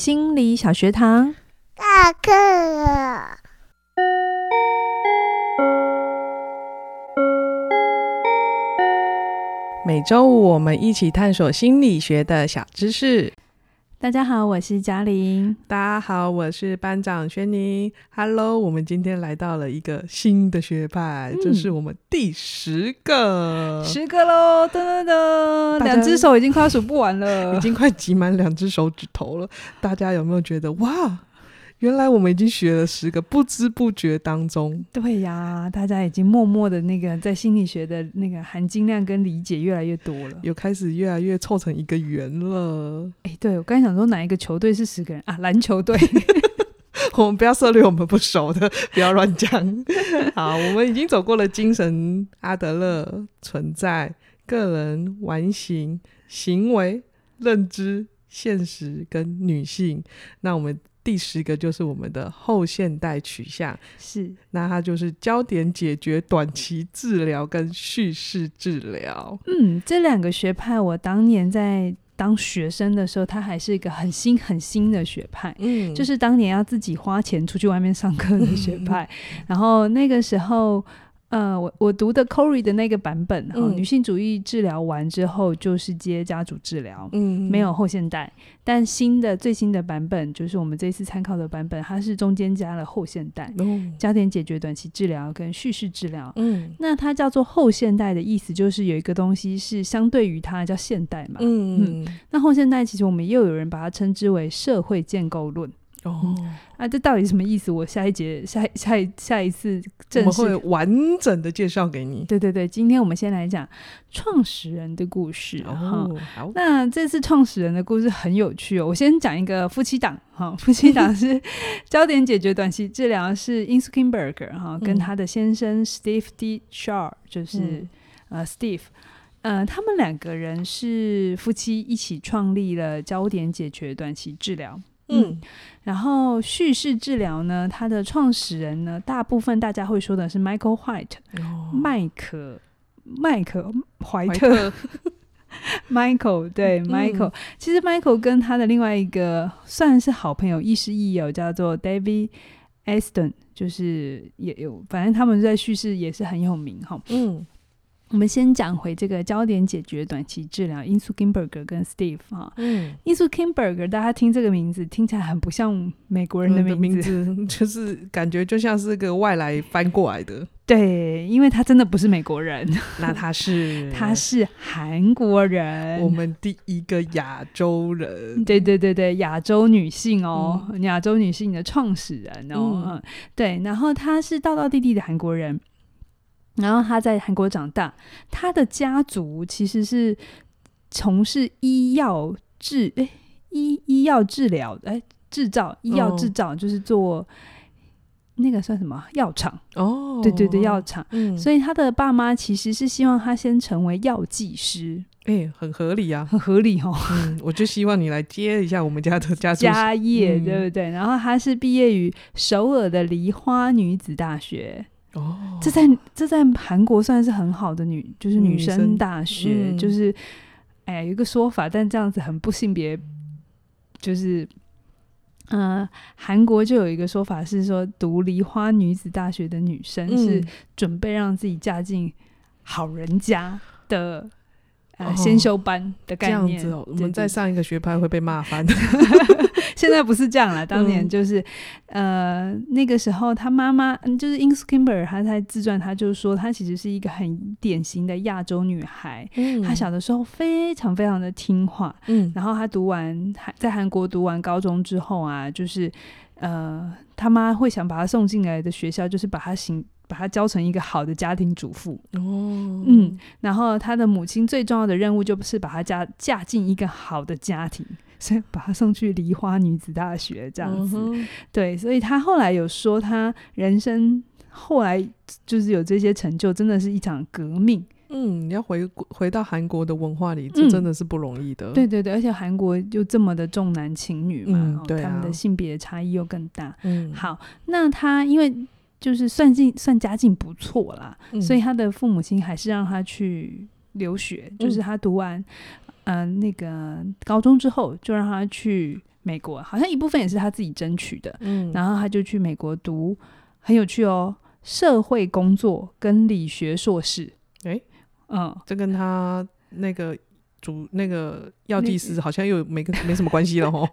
心理小学堂，下课了。每周五，我们一起探索心理学的小知识。大家好，我是嘉玲。大家好，我是班长轩宁。Hello，我们今天来到了一个新的学派，这、嗯、是我们第十个，十个喽！噔噔噔，两只手已经快数不完了，已经快挤满两只手指头了。大家有没有觉得哇？原来我们已经学了十个，不知不觉当中，对呀，大家已经默默的那个在心理学的那个含金量跟理解越来越多了，有开始越来越凑成一个圆了。哎，对，我刚才想说哪一个球队是十个人啊？篮球队。我们不要涉猎我们不熟的，不要乱讲。好，我们已经走过了精神、阿德勒、存在、个人、完形、行为、认知、现实跟女性。那我们。第十个就是我们的后现代取向，是，那它就是焦点解决、短期治疗跟叙事治疗。嗯，这两个学派，我当年在当学生的时候，它还是一个很新很新的学派，嗯，就是当年要自己花钱出去外面上课的学派，嗯、然后那个时候。呃，我我读的 Corey 的那个版本哈、嗯，女性主义治疗完之后就是接家族治疗，嗯，没有后现代。但新的最新的版本就是我们这次参考的版本，它是中间加了后现代，嗯，焦点解决、短期治疗跟叙事治疗。嗯，那它叫做后现代的意思就是有一个东西是相对于它叫现代嘛，嗯嗯。那后现代其实我们又有人把它称之为社会建构论。哦，啊，这到底什么意思？我下一节、下下一下一次正式，我会完整的介绍给你。对对对，今天我们先来讲创始人的故事。哦，好。那这次创始人的故事很有趣哦。我先讲一个夫妻档，哈，夫妻档是 焦点解决短期治疗，是 Berger 哈，跟他的先生 Steve D. Shar，就是、嗯、呃 Steve，呃，他们两个人是夫妻一起创立了焦点解决短期治疗。嗯，然后叙事治疗呢，它的创始人呢，大部分大家会说的是 Michael White，哦，麦克麦克怀特，Michael 对 Michael，嗯，其实 Michael 跟他的另外一个算是好朋友，亦师亦友，叫做 David Easton，就是也有，反正他们在叙事也是很有名哈，嗯。我们先讲回这个焦点解决短期治疗，Insoo Kim Berger 跟 Steve 哈。嗯，Insoo Kim Berger，大家听这个名字听起来很不像美国人的名字，嗯、名字 就是感觉就像是个外来翻过来的。对，因为他真的不是美国人，那他是 他是韩国人，我们第一个亚洲人。对对对对，亚洲女性哦，嗯、亚洲女性的创始人哦，嗯，对，然后他是道道地地的韩国人。然后他在韩国长大，他的家族其实是从事医药治诶医医药治疗诶制造医药制造，就是做那个算什么药厂哦，对对对，药厂。嗯，所以他的爸妈其实是希望他先成为药剂师，诶，很合理啊，很合理哦。嗯，我就希望你来接一下我们家的家家业，对不对？然后他是毕业于首尔的梨花女子大学。哦，这在这在韩国算是很好的女，就是女生大学，嗯、就是哎呀，有一个说法，但这样子很不性别，就是嗯，韩国就有一个说法是说，读梨花女子大学的女生是准备让自己嫁进好人家的。呃，先修班的概念，这样子哦。我们再上一个学派会被骂翻。现在不是这样了，当年就是，嗯、呃，那个时候他妈妈，嗯，就是 Insoo Kim Berger，他在自传，他就说他其实是一个很典型的亚洲女孩。嗯，她小的时候非常非常的听话。嗯，然后她读完在韩国读完高中之后啊，就是，呃，他妈会想把他送进来的学校，就是把他行。把她教成一个好的家庭主妇哦，嗯，然后她的母亲最重要的任务就是把她嫁嫁进一个好的家庭，所以把她送去梨花女子大学这样子。嗯、对，所以她后来有说，她人生后来就是有这些成就，真的是一场革命。嗯，你要回回到韩国的文化里，这真的是不容易的。嗯、对对对，而且韩国就这么的重男轻女嘛，嗯对啊、他们的性别差异又更大。嗯，好，那他因为。就是算进算家境不错啦，嗯，所以他的父母亲还是让他去留学。嗯，就是他读完嗯、呃、那个高中之后，就让他去美国，好像一部分也是他自己争取的。嗯，然后他就去美国读，很有趣哦，社会工作跟理学硕士。诶，嗯，这跟他那个主那个药剂师好像又没个没什么关系了哦。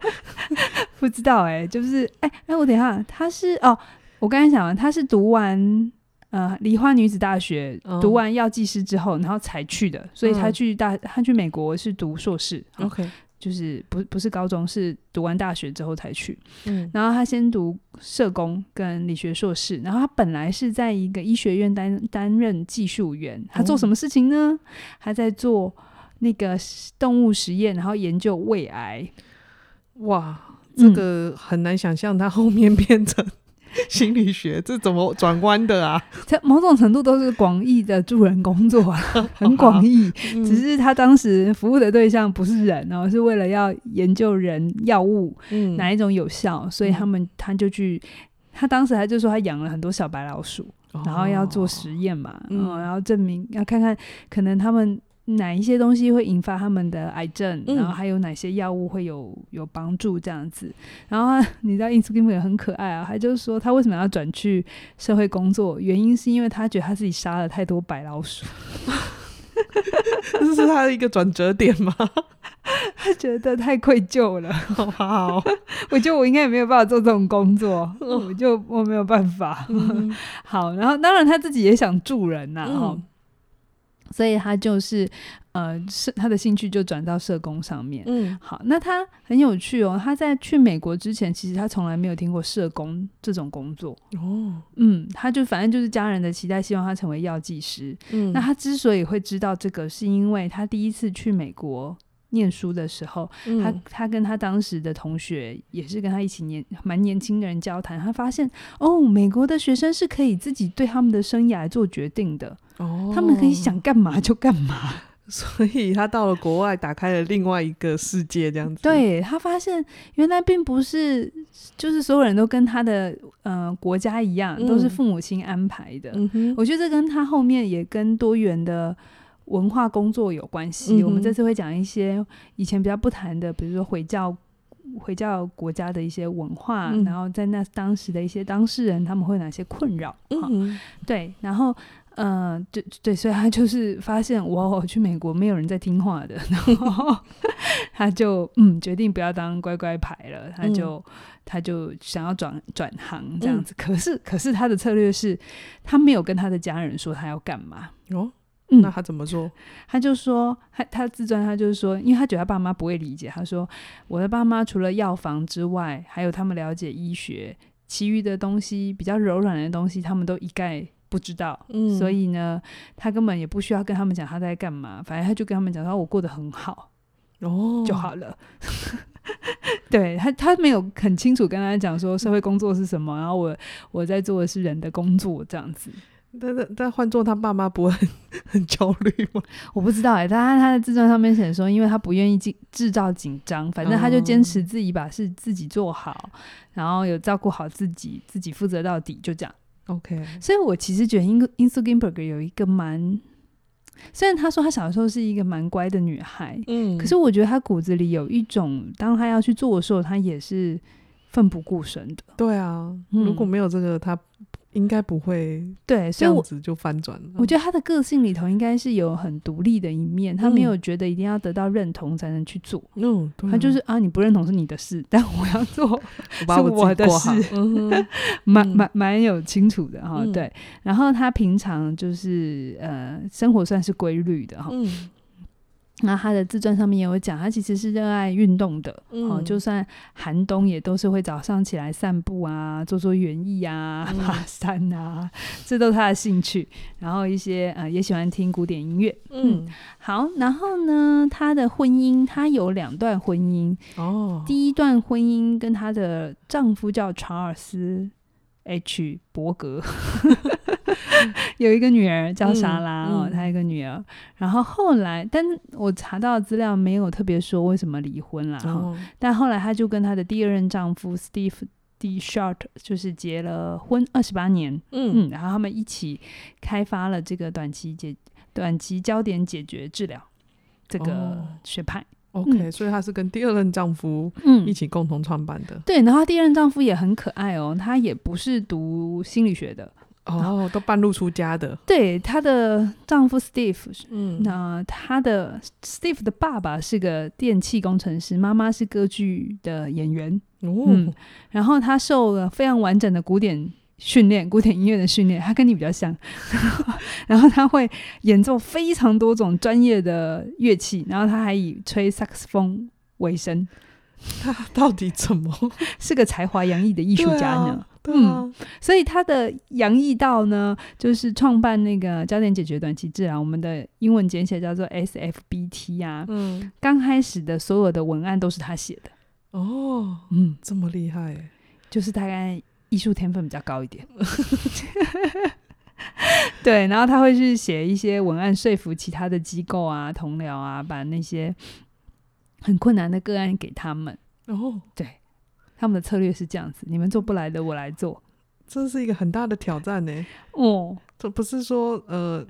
不知道哎，就是哎哎，我等一下，他是哦，我刚才讲完，他是读完呃梨花女子大学，嗯、读完药剂师之后，然后才去的，所以他去大他去美国是读硕士。嗯、OK。就是不不是高中，是读完大学之后才去。嗯，然后他先读社工跟理学硕士，然后他本来是在一个医学院担担任技术员。他做什么事情呢？哦、他在做那个动物实验，然后研究胃癌。哇，这个很难想象他后面变成。心理学这怎么转弯的啊？在某种程度都是广义的助人工作啊，很广义。嗯、只是他当时服务的对象不是人哦，是为了要研究人药物、嗯、哪一种有效，所以他们他就去。他当时他就说他养了很多小白老鼠，哦、然后要做实验嘛，嗯，然后证明要看看可能他们。哪一些东西会引发他们的癌症？嗯、然后还有哪些药物会有有帮助？这样子，然后你知道 Instagram 也很可爱啊，他就是说他为什么要转去社会工作？原因是因为他觉得他自己杀了太多白老鼠，这是他的一个转折点吗？他觉得太愧疚了。好好，我觉得我应该也没有办法做这种工作，我就我没有办法。嗯、好，然后当然他自己也想助人呐、啊，哈、嗯。所以他就是，呃，是他的兴趣就转到社工上面。嗯，好，那他很有趣哦。他在去美国之前，其实他从来没有听过社工这种工作。哦，嗯，他就反正就是家人的期待，希望他成为药剂师。嗯，那他之所以会知道这个，是因为他第一次去美国念书的时候，嗯、他他跟他当时的同学，也是跟他一起年蛮年轻的人交谈，他发现哦，美国的学生是可以自己对他们的生涯做决定的。哦，他们可以想干嘛就干嘛，所以他到了国外，打开了另外一个世界，这样子。对，他发现原来并不是，就是所有人都跟他的呃国家一样，嗯、都是父母亲安排的。我觉得这跟他后面也跟多元的文化工作有关系。嗯、我们这次会讲一些以前比较不谈的，比如说回教回教国家的一些文化，嗯、然后在那当时的一些当事人他们会有哪些困扰？嗯哼，对，然后。嗯，对对，所以他就是发现我，我去美国没有人在听话的，然后他就嗯决定不要当乖乖牌了，他就、嗯、他就想要转转行这样子。嗯、可是可是他的策略是，他没有跟他的家人说他要干嘛哦。嗯、那他怎么做？他就说他他自传，他就是说，因为他觉得他爸妈不会理解。他说我的爸妈除了药房之外，还有他们了解医学，其余的东西比较柔软的东西，他们都一概。不知道，嗯、所以呢，他根本也不需要跟他们讲他在干嘛，反正他就跟他们讲说，我过得很好，哦，就好了。对他，他没有很清楚跟他讲说社会工作是什么，然后我我在做的是人的工作这样子。但但但换做他爸妈不会很很焦虑吗？我不知道哎、欸，但他他的自传上面写说，因为他不愿意制制造紧张，反正他就坚持自己把事自己做好，嗯、然后有照顾好自己，自己负责到底，就这样。OK，所以我其实觉得英英斯金伯格有一个蛮，虽然他说他小时候是一个蛮乖的女孩，嗯，可是我觉得他骨子里有一种，当他要去做的时候，他也是奋不顾身的。对啊，嗯、如果没有这个他。应该不会对，这样子就翻转了。我觉得他的个性里头应该是有很独立的一面，嗯、他没有觉得一定要得到认同才能去做。嗯，他就是啊，你不认同是你的事，但我要做是我的事，蛮蛮蛮有清楚的哈。嗯、对，然后他平常就是呃，生活算是规律的哈。嗯那他的自传上面也有讲，他其实是热爱运动的，嗯、哦，就算寒冬也都是会早上起来散步啊，做做园艺啊，嗯、爬山啊，这都是他的兴趣。然后一些呃，也喜欢听古典音乐。嗯，嗯，好，然后呢，他的婚姻，他有两段婚姻。哦，第一段婚姻跟他的丈夫叫查尔斯 ·H· 伯格。有一个女儿叫莎拉哦，她、一个女儿。然后后来，但我查到资料没有特别说为什么离婚了哈。哦、但后来，她就跟她的第二任丈夫 Steve D. Short 就是结了婚二十八年。嗯，嗯，然后他们一起开发了这个短期解短期焦点解决治疗这个学派。OK，、嗯、所以她是跟第二任丈夫嗯一起共同创办的。对，然后第二任丈夫也很可爱哦，他也不是读心理学的哦，都半路出家的。对，她的丈夫 Steve，嗯，那她的 Steve 的爸爸是个电气工程师，妈妈是歌剧的演员。哦，嗯，然后她受了非常完整的古典训练，古典音乐的训练，他跟你比较像。然后他会演奏非常多种专业的乐器，然后他还以吹萨克斯风为生。他 到底怎么是个才华洋溢的艺术家呢？对啊，对啊嗯，所以他的洋溢到呢，就是创办那个焦点解决短期治疗，我们的英文简写叫做 SFBT 啊。嗯，刚开始的所有的文案都是他写的。哦，嗯，这么厉害，就是大概艺术天分比较高一点。对，然后他会去写一些文案，说服其他的机构啊、同僚啊，把那些很困难的个案给他们。哦，对，他们的策略是这样子：你们做不来的，我来做。这是一个很大的挑战呢。哦，这不是说呃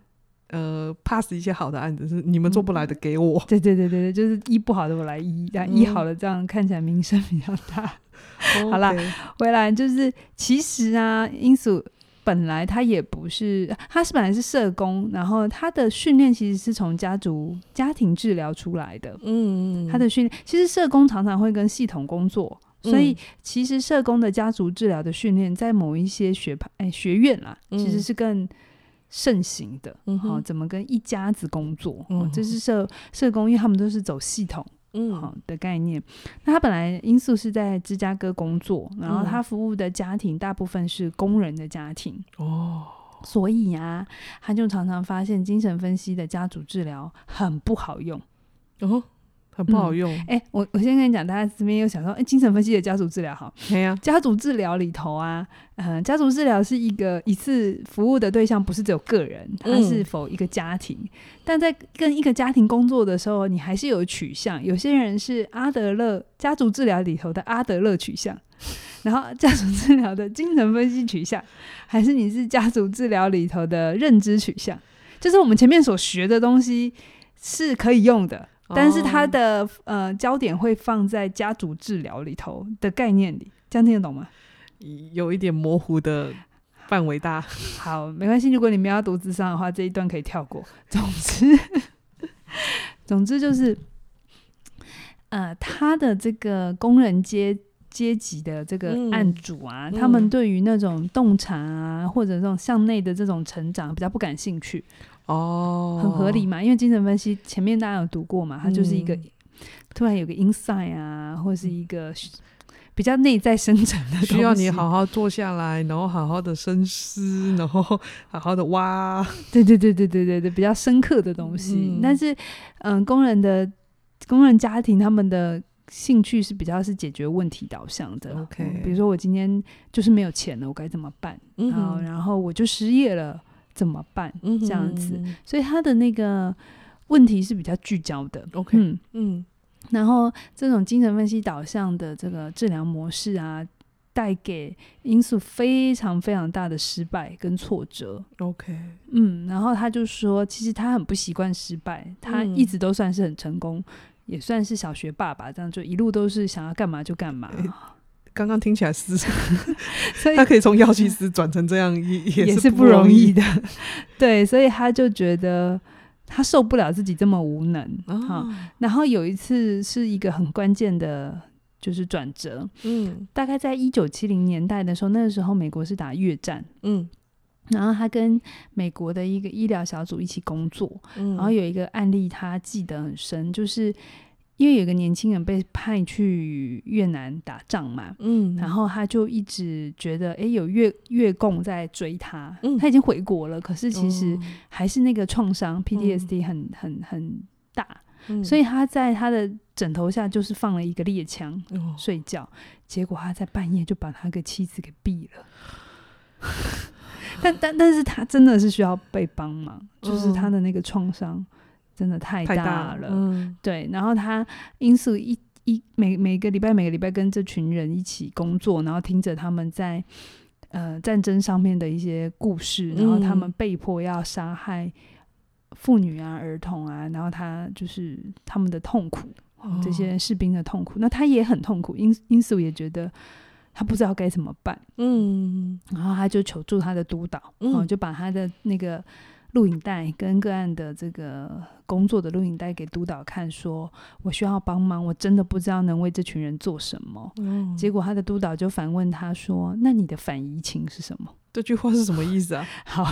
呃 pass 一些好的案子，是你们做不来的给我。对对对对对，就是医不好的我来医，但医好了这样看起来名声比较大。好啦回来就是，其实啊，因素本来他也不是，他是本来是社工，然后他的训练其实是从家族家庭治疗出来的。嗯，他的训练其实社工常常会跟系统工作，嗯所以其实社工的家族治疗的训练，在某一些学派哎学院啦，嗯其实是更盛行的。好、嗯哦怎么跟一家子工作？嗯哦，这是社社工，因为他们都是走系统。嗯好的概念。那他本来因素是在芝加哥工作，然后他服务的家庭大部分是工人的家庭，哦，所以啊，他就常常发现精神分析的家族治疗很不好用。哦，很不好用。哎、我我先跟你讲，大家这边又想说，哎，精神分析的家族治疗好，没啊，家族治疗里头啊，嗯，家族治疗是一个一次服务的对象，不是只有个人，它是否一个家庭。但在跟一个家庭工作的时候，你还是有取向。有些人是阿德勒家族治疗里头的阿德勒取向，然后家族治疗的精神分析取向，还是你是家族治疗里头的认知取向。就是我们前面所学的东西是可以用的，但是他的、哦、呃焦点会放在家族治疗里头的概念里，这样听得懂吗？有一点模糊的范围大。好，没关系。如果你们要读智商的话，这一段可以跳过。总之，总之就是，呃，他的这个工人阶阶级的这个案主啊，嗯、他们对于那种洞察啊，或者这种向内的这种成长比较不感兴趣。哦，很合理嘛，因为精神分析前面大家有读过嘛，它就是一个、嗯、突然有个 insight 啊，或是一个。比较内在生成的，需要你好好坐下来，然后好好的深思，然后好好的挖。对对对对对对对，比较深刻的东西。嗯、但是，嗯、呃，工人的工人家庭他们的兴趣是比较是解决问题导向的。OK，、嗯、比如说我今天就是没有钱了，我该怎么办？嗯、然后然后我就失业了，怎么办？嗯、这样子，所以他的那个问题是比较聚焦的。OK，嗯。嗯然后，这种精神分析导向的这个治疗模式啊，带给因素非常非常大的失败跟挫折。OK，嗯，然后他就说，其实他很不习惯失败，他一直都算是很成功，嗯、也算是小学爸爸，这样就一路都是想要干嘛就干嘛。刚刚听起来是，所以他可以从药剂师转成这样也 也是不容易的。对，所以他就觉得。他受不了自己这么无能啊、哦哦！然后有一次是一个很关键的，就是转折。嗯，大概在一九七零年代的时候，那个时候美国是打越战。嗯，然后他跟美国的一个医疗小组一起工作。嗯，然后有一个案例他记得很深，就是。因为有个年轻人被派去越南打仗嘛，嗯，然后他就一直觉得，哎，有越越共在追他，嗯，他已经回国了，可是其实还是那个创伤 PTSD 很、嗯、很很大，嗯，所以他在他的枕头下就是放了一个猎枪，嗯，睡觉，结果他在半夜就把他的妻子给毙了，但但但是他真的是需要被帮忙，就是他的那个创伤。真的太大了，大了嗯、对。然后他因此一一每每个礼拜每个礼拜跟这群人一起工作，然后听着他们在呃战争上面的一些故事，然后他们被迫要杀害妇女啊、儿童啊，然后他就是他们的痛苦，哦这些士兵的痛苦。那他也很痛苦，因因素也觉得他不知道该怎么办。嗯，然后他就求助他的督导，嗯哦，就把他的那个录影带跟个案的这个工作的录影带给督导看，说我需要帮忙，我真的不知道能为这群人做什么。哦，结果他的督导就反问他说：“那你的反移情是什么这句话是什么意思啊？？” 好，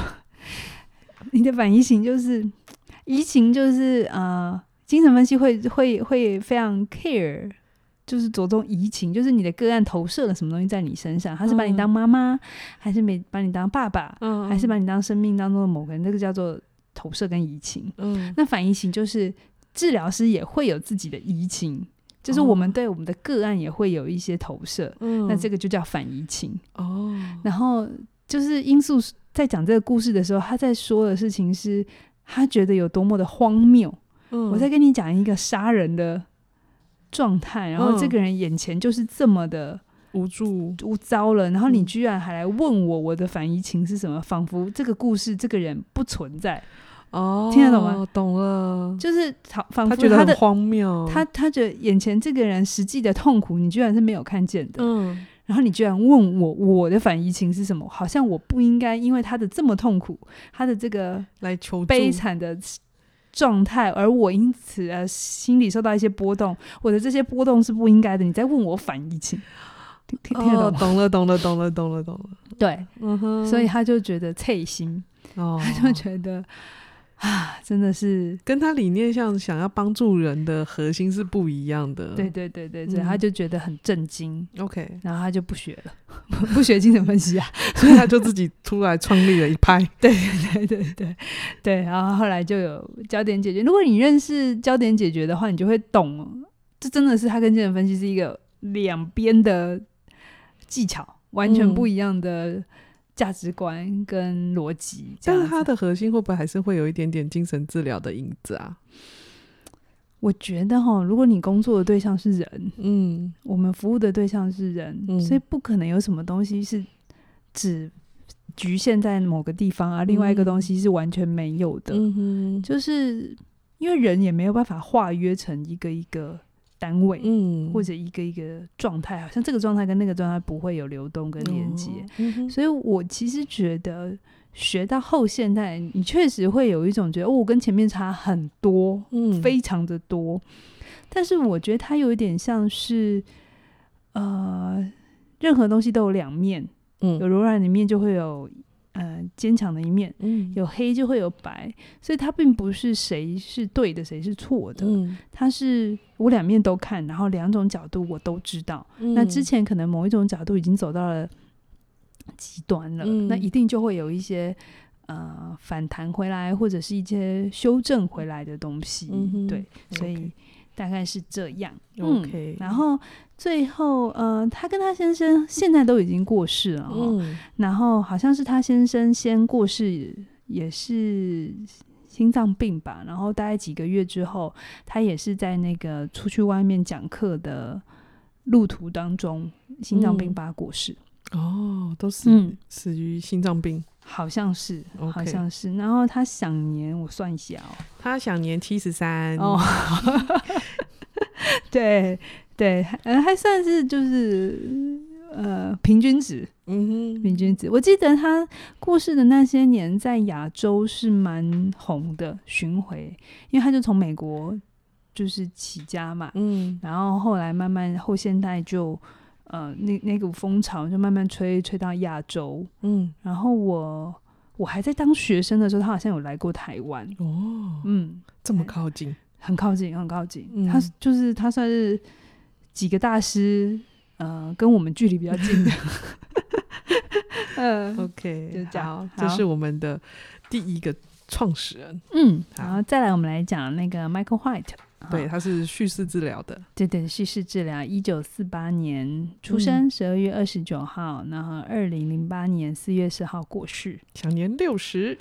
你的反移情就是移情，就是呃，精神分析会会会非常 care。就是着重移情，就是你的个案投射了什么东西在你身上，他是把你当妈妈，嗯、还是没把你当爸爸，嗯、还是把你当生命当中的某个人？这个叫做投射跟移情。嗯，那反移情就是治疗师也会有自己的移情，就是我们对我们的个案也会有一些投射。嗯，那这个就叫反移情。哦，然后就是因素在讲这个故事的时候，他在说的事情是他觉得有多么的荒谬。嗯，我在跟你讲一个杀人的。状态，然后这个人眼前就是这么的无助、无糟了，然后你居然还来问我我的反移情是什么？仿佛这个故事这个人不存在哦，听得懂吗？懂了，就是仿仿佛他的他觉得很荒谬，他他觉得眼前这个人实际的痛苦，你居然是没有看见的，嗯，然后你居然问我我的反移情是什么？好像我不应该因为他的这么痛苦，他的这个来求悲惨的。状态，而我因此呃心里受到一些波动，我的这些波动是不应该的。你在问我反疫情，听听得懂吗？哦，懂了，懂了，懂了，懂了，懂了。对，嗯哼，所以他就觉得脆心，哦，他就觉得。啊，真的是跟他理念上想要帮助人的核心是不一样的。对对对对对，嗯、他就觉得很震惊。OK，然后他就不学了，不学精神分析啊，所以他就自己出来创立了一派。对对对对对，然后后来就有焦点解决。如果你认识焦点解决的话，你就会懂，这真的是他跟精神分析是一个两边的技巧，完全不一样的、嗯。价值观跟逻辑，但是它的核心会不会还是会有一点点精神治疗的影子啊？我觉得哈，如果你工作的对象是人，嗯，我们服务的对象是人，嗯，所以不可能有什么东西是只局限在某个地方啊，嗯，另外一个东西是完全没有的，就是因为人也没有办法化约成一个一个。单位，嗯，或者一个一个状态，好像这个状态跟那个状态不会有流动跟连接，哦嗯，所以我其实觉得学到后现代，你确实会有一种觉得，哦，我跟前面差很多，嗯，非常的多，但是我觉得它有一点像是，呃，任何东西都有两面，嗯，有柔软的一面就会有。呃，坚强的一面，嗯，有黑就会有白，所以它并不是谁是对的，谁是错的，嗯，它是我两面都看，然后两种角度我都知道。嗯，那之前可能某一种角度已经走到了极端了，嗯，那一定就会有一些呃反弹回来，或者是一些修正回来的东西，嗯，对，所以。Okay. 大概是这样，OK、嗯。然后最后，呃，他跟他先生现在都已经过世了，嗯。然后好像是他先生先过世，也是心脏病吧。然后大概几个月之后，他也是在那个出去外面讲课的路途当中，心脏病发过世。嗯、哦，都是、嗯、死于心脏病。好像是.好像是。然后他享年，我算一下哦，他享年七十三。哦，对对，呃，还算是就是呃平均值，嗯哼，平均值。我记得他过世的那些年，在亚洲是蛮红的巡回，因为他就从美国就是起家嘛，嗯，然后后来慢慢后现代就。呃，那那股风潮就慢慢吹吹到亚洲，嗯，然后我我还在当学生的时候，他好像有来过台湾哦，嗯，这么靠近，很靠近，很靠近。嗯、他就是他算是几个大师，呃，跟我们距离比较近的。嗯，OK，就这样，这是我们的第一个创始人。嗯，然后再来我们来讲那个 Michael White。对，他是叙事治疗的。对对，叙事治疗，一九四八年出生，十二月二十九号，嗯、然后二零零八年四月十号过世，享年六十。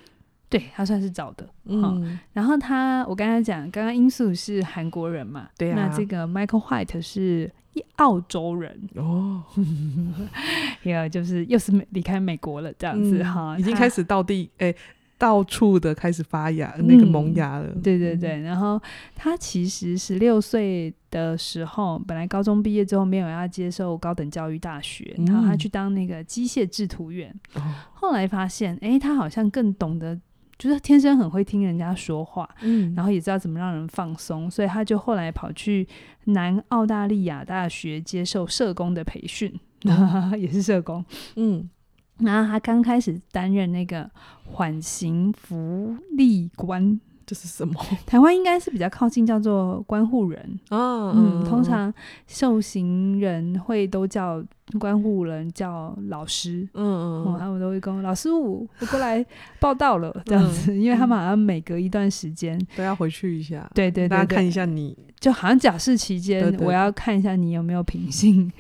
对，他算是早的。嗯，然后他，我刚才讲，刚刚因素是韩国人嘛？对啊。那这个 Michael White 是澳洲人哦，也就是又是离开美国了这样子哈、嗯，已经开始到地哎。到处的开始发芽，那个萌芽了。对对对，然后他其实十六岁的时候，本来高中毕业之后没有要接受高等教育大学，然后他去当那个机械制图员。后来发现，哎，他好像更懂得，就是天生很会听人家说话，嗯，然后也知道怎么让人放松，所以他就后来跑去南澳大利亚大学接受社工的培训，也是社工，嗯。然后他刚开始担任那个缓刑福利官，这是什么？台湾应该是比较靠近叫做关护人。哦，嗯，通常受刑人会都叫关护人叫老师，嗯嗯，他们都会跟老师我我过来报到了。这样子，因为他们好像每隔一段时间都要回去一下，对对对，大家看一下你，就好像假释期间，我要看一下你有没有品性。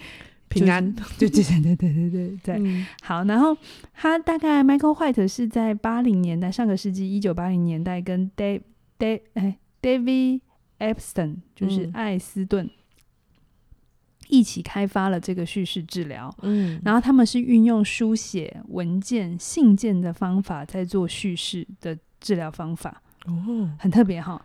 平安，对对对对对对对对，嗯、好。然后他大概 Michael White 是在八零年代，上个世纪一九八零年代，跟 Dave Dave 哎 David Epstein 就是艾斯顿一起开发了这个叙事治疗。嗯，然后他们是运用书写文件、信件的方法在做叙事的治疗方法。哦，很特别哈。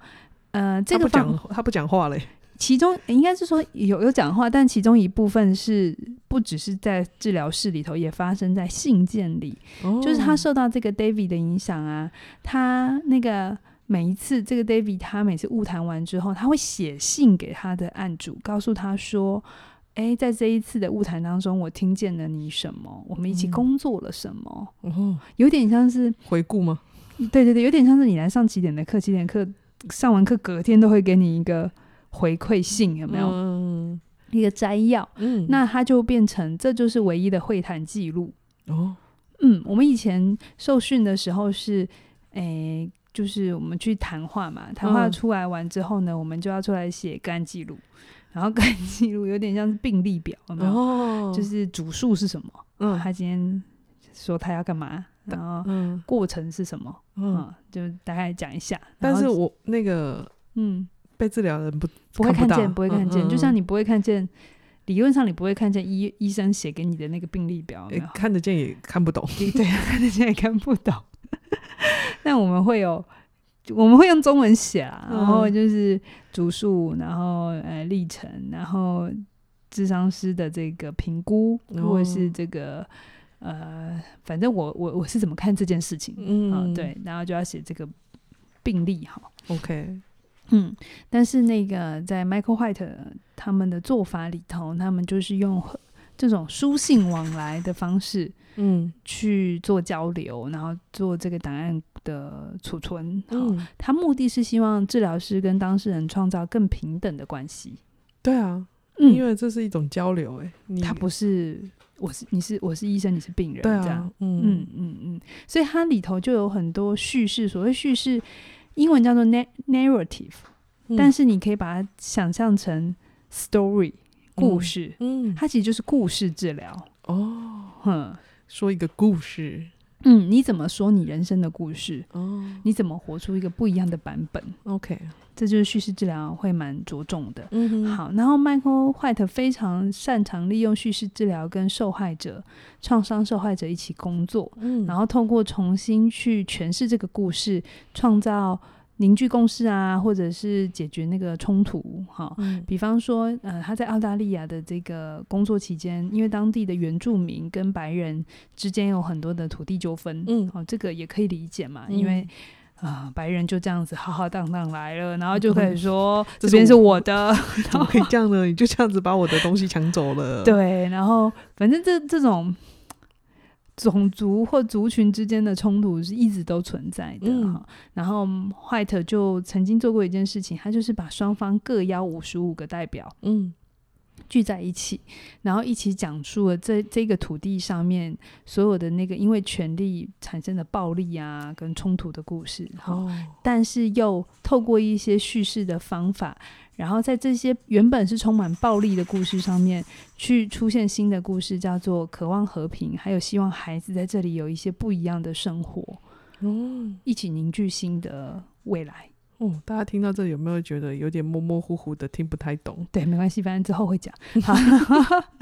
呃，这个他不讲，他不讲话嘞。其中应该是说有有讲话，但其中一部分是不只是在治疗室里头，也发生在信件里。哦、就是他受到这个 David 的影响啊，他那个每一次这个 David 他每次误谈完之后，他会写信给他的案主，告诉他说：“哎，在这一次的晤谈当中，我听见了你什么？我们一起工作了什么？哦，有点像是回顾吗？对对对，有点像是你来上几点的课，几点课上完课隔天都会给你一个。”回馈信有没有、嗯、一个摘要？嗯，那它就变成这就是唯一的会谈记录哦。嗯，我们以前受训的时候是，诶、欸，就是我们去谈话嘛，谈话出来完之后呢，嗯、我们就要出来写个案记录，然后个案记录有点像是病历表，有没有？哦，就是主诉是什么？嗯，他今天说他要干嘛？然后过程是什么？嗯，嗯，就大概讲一下。但是我那个，嗯。被治疗的人不不会看见，不会看见，就像你不会看见，理论上你不会看见医医生写给你的那个病历表，看得见也看不懂，对，看得见也看不懂。但我们会有，我们会用中文写啊，然后就是主诉，然后呃历程，然后智商师的这个评估，或者是这个呃，反正我我我是怎么看这件事情，嗯，对，然后就要写这个病历哈，OK。嗯，但是那个在 Michael White 他们的做法里头，他们就是用这种书信往来的方式，嗯，去做交流，然后做这个档案的储存。嗯，他目的是希望治疗师跟当事人创造更平等的关系。对啊，嗯，因为这是一种交流，欸，哎，他不是我是你是我是医生，你是病人，对啊，这样，嗯嗯嗯嗯，所以它里头就有很多叙事，所谓叙事。英文叫做 narrative，嗯，但是你可以把它想象成 story 故事，嗯，嗯，它其实就是故事治疗。哦，哼，说一个故事。嗯，你怎么说你人生的故事？哦，你怎么活出一个不一样的版本？OK，这就是叙事治疗会蛮着重的。嗯，好，然后 Michael White 非常擅长利用叙事治疗跟受害者、创伤受害者一起工作，嗯，然后透过重新去诠释这个故事，创造。凝聚共识啊，或者是解决那个冲突，哈，嗯、比方说，呃，他在澳大利亚的这个工作期间，因为当地的原住民跟白人之间有很多的土地纠纷，嗯，哦，这个也可以理解嘛，嗯、因为啊、呃，白人就这样子浩浩荡荡来了，然后就可以说、嗯、这边是我的，怎么可以这样呢？你就这样子把我的东西抢走了，对，然后反正这这种。种族或族群之间的冲突是一直都存在的哈，嗯、然后 White 就曾经做过一件事情，他就是把双方各邀五十五个代表，嗯，聚在一起，然后一起讲述了这这个土地上面所有的那个因为权力产生的暴力啊跟冲突的故事，哦，但是又透过一些叙事的方法。然后在这些原本是充满暴力的故事上面，去出现新的故事，叫做渴望和平，还有希望孩子在这里有一些不一样的生活，嗯，一起凝聚新的未来。哦，大家听到这有没有觉得有点模模糊糊的，听不太懂？对，没关系，反正之后会讲。好，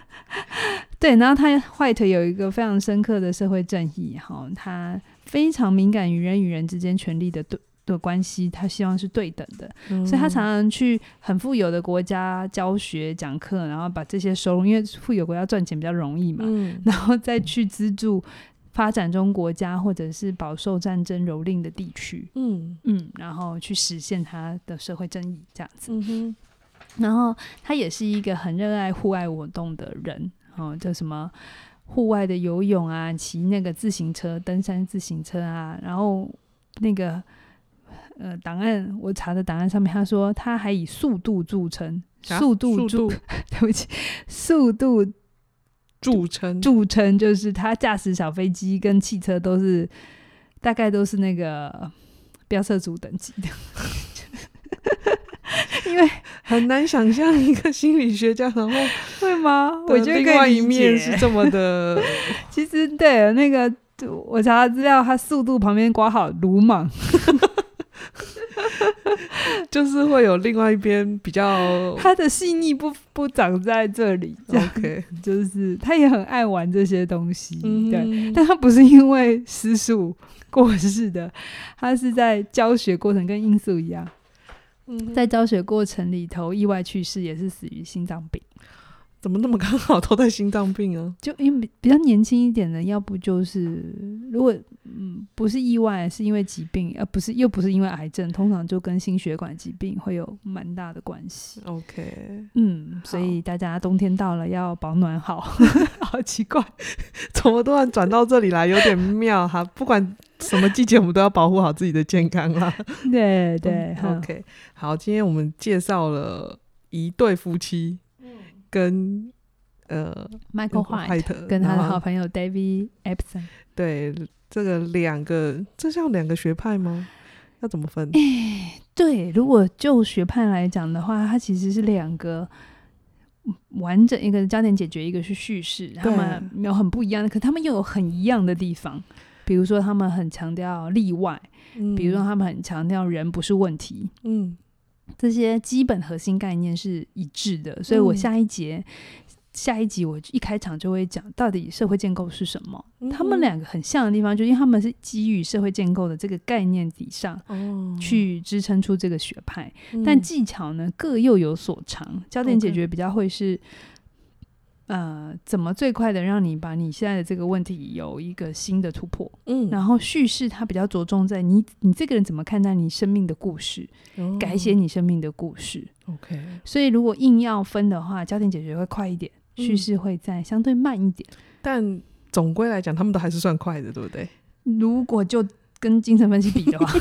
对，然后他 White 有一个非常深刻的社会正义，哈，他。非常敏感于人与人之间权力的对的关系，他希望是对等的，嗯、所以他常常去很富有的国家教学讲课，然后把这些收入，因为富有国家赚钱比较容易嘛，嗯、然后再去资助发展中国家或者是饱受战争蹂躏的地区，嗯。嗯，然后去实现他的社会正义这样子。嗯、哼。然后他也是一个很热爱户外活动的人，哦，叫什么户外的游泳啊，骑那个自行车、登山自行车啊，然后那个。呃，档案我查的档案上面，他说他还以速度著称，啊、速度著，对不起，速度著称，著称就是他驾驶小飞机跟汽车都是大概都是那个飙车组等级的，因为很难想象一个心理学家，然后 会吗？我觉得另外一面是这么的，其实对那个我查资料，他速度旁边挂好鲁莽。就是会有另外一边比较，他的细腻不不长在这里。OK，就是他也很爱玩这些东西，嗯、对，但他不是因为失速过世的，他是在教学过程跟罂粟一样，嗯、在教学过程里头意外去世，也是死于心脏病。怎么那么刚好都在心脏病啊？就因为比较年轻一点的，要不就是如果嗯不是意外，是因为疾病，而不是又不是因为癌症，通常就跟心血管疾病会有蛮大的关系。OK，嗯，所以大家冬天到了要保暖好。好奇怪，怎么突然转到这里来，有点妙哈。不管什么季节，我们都要保护好自己的健康啦。对对、嗯、，OK，好，今天我们介绍了一对夫妻。跟呃，Michael White 跟他的好朋友 David Epson，对，这个两个，这叫两个学派吗？要怎么分？欸，对，如果就学派来讲的话，它其实是两个完整，一个焦点解决，一个是叙事，他们有很不一样的，可他们又有很一样的地方。比如说，他们很强调例外，嗯，比如说，他们很强调人不是问题，嗯。这些基本核心概念是一致的，所以我下一节、嗯、下一集我一开场就会讲到底社会建构是什么。嗯、他们两个很像的地方，就因为他们是基于社会建构的这个概念底上，去支撑出这个学派，哦、但技巧呢各又有所长。焦点解决比较会是。呃，怎么最快的让你把你现在的这个问题有一个新的突破？嗯，然后叙事它比较着重在你，你这个人怎么看待你生命的故事，哦、改写你生命的故事。OK，所以如果硬要分的话，焦点解决会快一点，叙事会再相对慢一点。嗯、但总归来讲，他们都还是算快的，对不对？如果就跟精神分析比的话。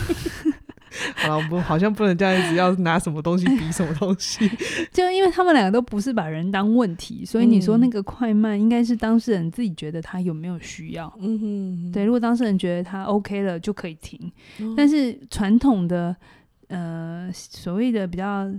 好了，我们好像不能这样，一直要拿什么东西比什么东西。就因为他们两个都不是把人当问题，所以你说那个快慢，应该是当事人自己觉得他有没有需要。嗯哼，对，如果当事人觉得他 OK 了，就可以停。嗯、但是传统的呃所谓的比较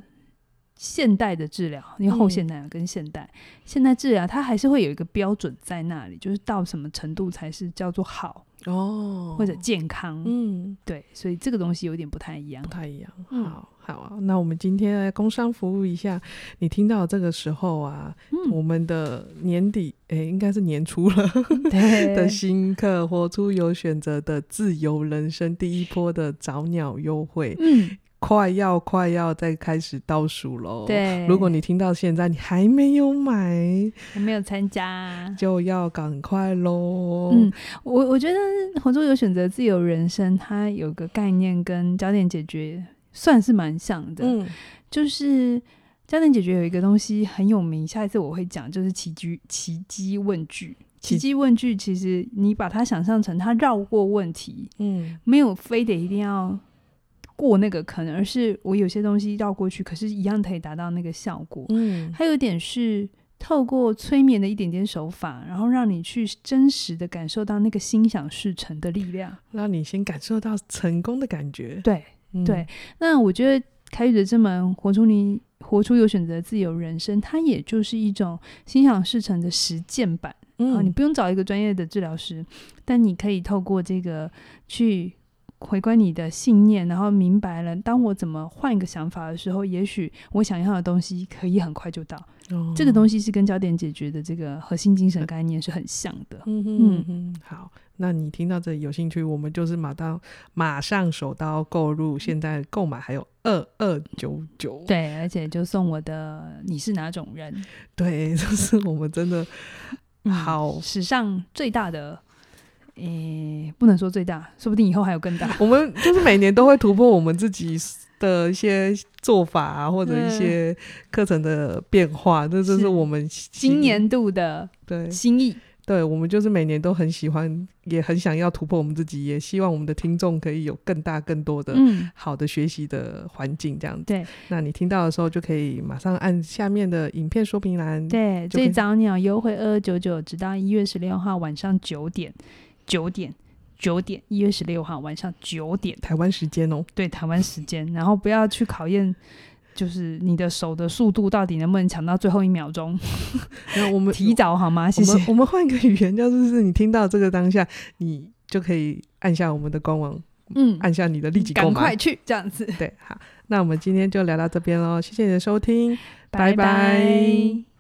现代的治疗，因为后现代跟现代、嗯、现代治疗，它还是会有一个标准在那里，就是到什么程度才是叫做好。哦，或者健康，嗯，对，所以这个东西有点不太一样，不太一样。嗯、好，好啊，那我们今天来工商服务一下，你听到这个时候啊，嗯、我们的年底，哎，应该是年初了 对。的新课《活出有选择的自由人生》第一波的早鸟优惠，嗯。快要快要再开始倒数喽！对，如果你听到现在你还没有买，还没有参加，就要赶快喽！嗯，我我觉得合作有选择自由人生，它有个概念跟焦点解决算是蛮像的。嗯，就是焦点解决有一个东西很有名，下一次我会讲，就是奇迹奇迹问句。奇迹问句其实你把它想象成它绕过问题，嗯，没有非得一定要。过那个坑，而是我有些东西绕过去，可是一样可以达到那个效果。嗯，还有一点是透过催眠的一点点手法，然后让你去真实的感受到那个心想事成的力量，让你先感受到成功的感觉。对，嗯、对。那我觉得凯宇的这门活出你活出有选择自由人生，它也就是一种心想事成的实践版。嗯，你不用找一个专业的治疗师，但你可以透过这个去。回归你的信念，然后明白了，当我怎么换一个想法的时候，也许我想要的东西可以很快就到。哦、这个东西是跟焦点解决的这个核心精神概念是很像的。嗯嗯嗯，好，那你听到这里有兴趣，我们就是马上马上手刀购入，现在购买还有二二九九。对，而且就送我的你是哪种人？对，就是我们真的好、嗯、史上最大的。诶，不能说最大，说不定以后还有更大。我们就是每年都会突破我们自己的一些做法啊，或者一些课程的变化，这这是我们今年度的对心意。对，我们就是每年都很喜欢，也很想要突破我们自己，也希望我们的听众可以有更大、更多的好的学习的环境，这样子。对，那你听到的时候就可以马上按下面的影片说明栏。对，最早鸟优惠二二九九，直到一月十六号晚上九点。九点，九点，一月十六号晚上九点，台湾时间哦。对，台湾时间。然后不要去考验，就是你的手的速度到底能不能抢到最后一秒钟。那我们 提早好吗？谢谢。我们换一个语言，就是你听到这个当下，你就可以按下我们的官网，嗯，按下你的立即购买，赶快去这样子。对，好，那我们今天就聊到这边喽，谢谢你的收听，拜拜。拜拜。